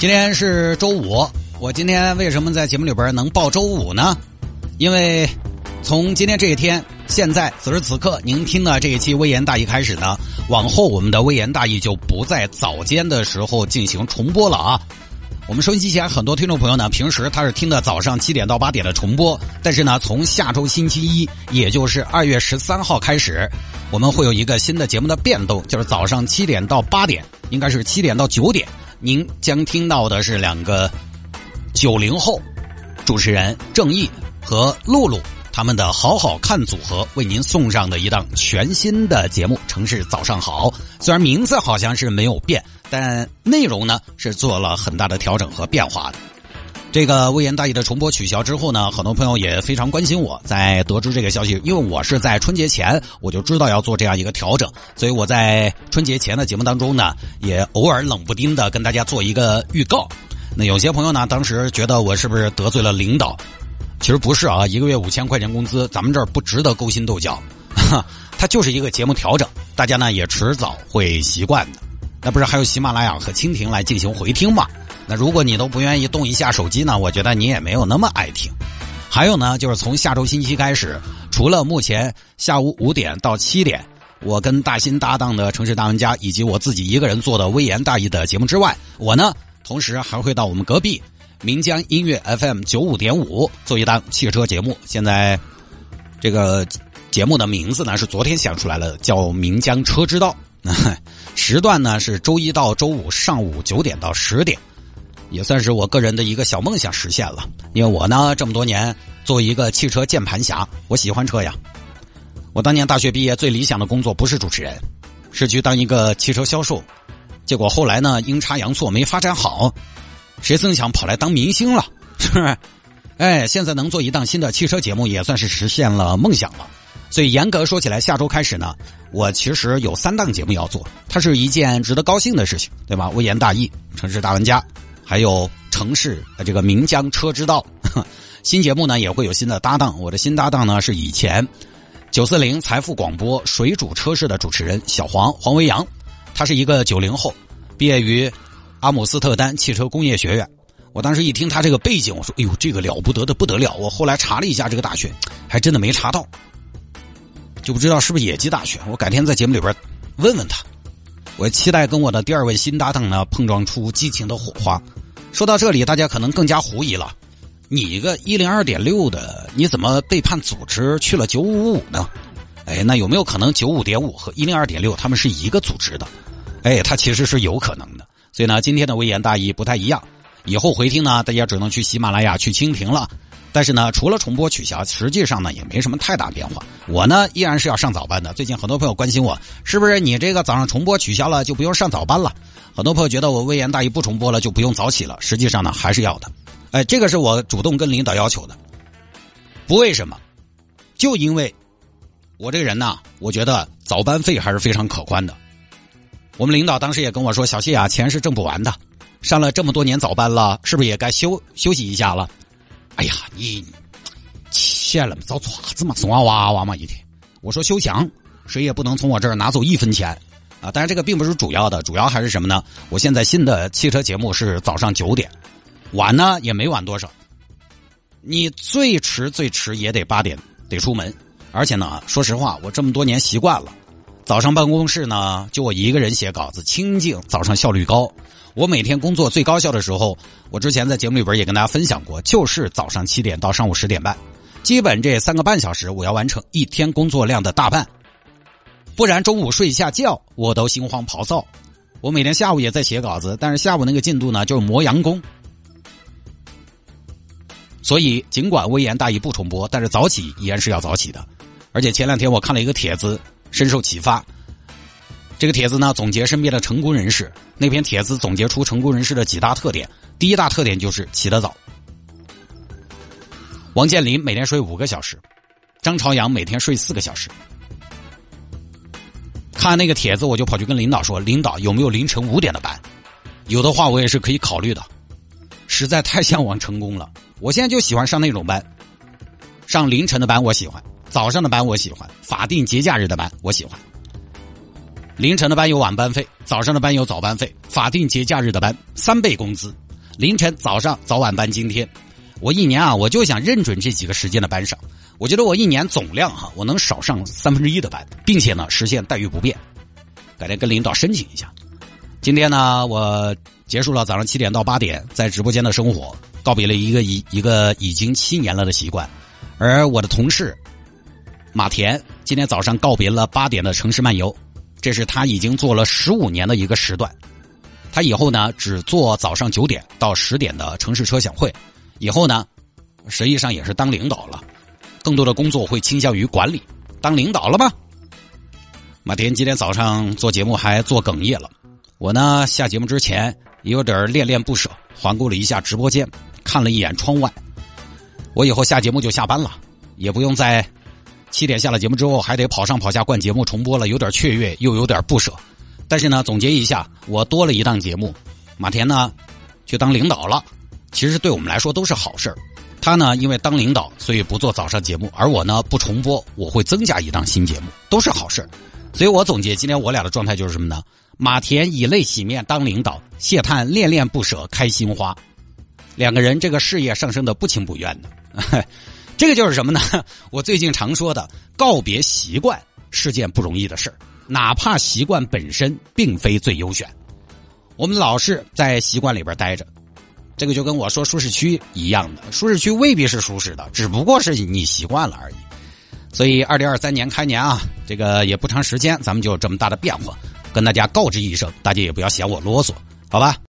今天是周五，我今天为什么在节目里边能报周五呢？因为从今天这一天，现在此时此刻您听的这一期微言大义开始呢，往后我们的微言大义就不在早间的时候进行重播了啊。我们收音机前很多听众朋友呢，平时他是听的早上七点到八点的重播，但是呢，从下周星期一，也就是二月十三号开始，我们会有一个新的节目的变动，就是早上七点到八点，应该是七点到九点，您将听到的是两个九零后主持人郑毅和露露他们的好好看组合为您送上的一档全新的节目《城市早上好》，虽然名字好像是没有变。但内容呢是做了很大的调整和变化的。这个微言大义的重播取消之后呢，很多朋友也非常关心我。在得知这个消息，因为我是在春节前我就知道要做这样一个调整，所以我在春节前的节目当中呢，也偶尔冷不丁的跟大家做一个预告。那有些朋友呢，当时觉得我是不是得罪了领导？其实不是啊，一个月五千块钱工资，咱们这儿不值得勾心斗角。它就是一个节目调整，大家呢也迟早会习惯的。那不是还有喜马拉雅和蜻蜓来进行回听吗？那如果你都不愿意动一下手机呢，我觉得你也没有那么爱听。还有呢，就是从下周星期开始，除了目前下午五点到七点，我跟大新搭档的城市大玩家以及我自己一个人做的微言大义的节目之外，我呢，同时还会到我们隔壁岷江音乐 FM 九五点五做一档汽车节目。现在这个节目的名字呢是昨天想出来了，叫《岷江车之道》。时段呢是周一到周五上午九点到十点，也算是我个人的一个小梦想实现了。因为我呢这么多年做一个汽车键盘侠，我喜欢车呀。我当年大学毕业最理想的工作不是主持人，是去当一个汽车销售。结果后来呢阴差阳错没发展好，谁曾想跑来当明星了，是不是？哎，现在能做一档新的汽车节目，也算是实现了梦想了。所以严格说起来，下周开始呢，我其实有三档节目要做，它是一件值得高兴的事情，对吧？微言大义、城市大玩家，还有城市这个岷江车之道，新节目呢也会有新的搭档。我的新搭档呢是以前九四零财富广播水煮车市的主持人小黄黄维阳，他是一个九零后，毕业于阿姆斯特丹汽车工业学院。我当时一听他这个背景，我说：“哎呦，这个了不得的不得了！”我后来查了一下这个大学，还真的没查到。就不知道是不是野鸡大学，我改天在节目里边问问他。我期待跟我的第二位新搭档呢碰撞出激情的火花。说到这里，大家可能更加狐疑了：你一个一零二点六的，你怎么背叛组织去了九五五呢？哎，那有没有可能九五点五和一零二点六他们是一个组织的？哎，它其实是有可能的。所以呢，今天的微言大义不太一样。以后回听呢，大家只能去喜马拉雅、去蜻蜓了。但是呢，除了重播取消，实际上呢也没什么太大变化。我呢依然是要上早班的。最近很多朋友关心我，是不是你这个早上重播取消了就不用上早班了？很多朋友觉得我微言大义不重播了就不用早起了。实际上呢还是要的。哎，这个是我主动跟领导要求的。不为什么，就因为，我这个人呢，我觉得早班费还是非常可观的。我们领导当时也跟我说：“小谢啊，钱是挣不完的，上了这么多年早班了，是不是也该休休息一下了？”哎呀，你钱那么早爪子嘛，送娃娃娃嘛一天。我说休想，谁也不能从我这儿拿走一分钱啊！当然这个并不是主要的，主要还是什么呢？我现在新的汽车节目是早上九点，晚呢也没晚多少。你最迟最迟也得八点得出门，而且呢，说实话，我这么多年习惯了，早上办公室呢就我一个人写稿子，清静，早上效率高。我每天工作最高效的时候，我之前在节目里边也跟大家分享过，就是早上七点到上午十点半，基本这三个半小时我要完成一天工作量的大半，不然中午睡一下觉我都心慌跑躁。我每天下午也在写稿子，但是下午那个进度呢就是磨洋工。所以尽管微言大义不重播，但是早起依然是要早起的。而且前两天我看了一个帖子，深受启发。这个帖子呢，总结身边的成功人士。那篇帖子总结出成功人士的几大特点：第一大特点就是起得早。王健林每天睡五个小时，张朝阳每天睡四个小时。看那个帖子，我就跑去跟领导说：“领导有没有凌晨五点的班？有的话，我也是可以考虑的。实在太向往成功了，我现在就喜欢上那种班，上凌晨的班我喜欢，早上的班我喜欢，法定节假日的班我喜欢。凌晨的班有晚班费，早上的班有早班费，法定节假日的班三倍工资，凌晨、早上、早晚班津贴。”我一年啊，我就想认准这几个时间的班上。我觉得我一年总量哈，我能少上三分之一的班，并且呢实现待遇不变。改天跟领导申请一下。今天呢，我结束了早上七点到八点在直播间的生活，告别了一个一一个已经七年了的习惯。而我的同事马田今天早上告别了八点的城市漫游，这是他已经做了十五年的一个时段。他以后呢，只做早上九点到十点的城市车享会。以后呢，实际上也是当领导了，更多的工作会倾向于管理。当领导了吗？马天今天早上做节目还做哽咽了。我呢下节目之前也有点恋恋不舍，环顾了一下直播间，看了一眼窗外。我以后下节目就下班了，也不用再七点下了节目之后还得跑上跑下灌节目重播了，有点雀跃，又有点不舍。但是呢，总结一下，我多了一档节目，马田呢去当领导了。其实对我们来说都是好事他呢，因为当领导，所以不做早上节目；而我呢，不重播，我会增加一档新节目，都是好事所以我总结今天我俩的状态就是什么呢？马田以泪洗面当领导，谢探恋恋不舍开心花，两个人这个事业上升的不情不愿的。这个就是什么呢？我最近常说的告别习惯是件不容易的事哪怕习惯本身并非最优选，我们老是在习惯里边待着。这个就跟我说舒适区一样的，舒适区未必是舒适的，只不过是你习惯了而已。所以，二零二三年开年啊，这个也不长时间，咱们就这么大的变化，跟大家告知一声，大家也不要嫌我啰嗦，好吧？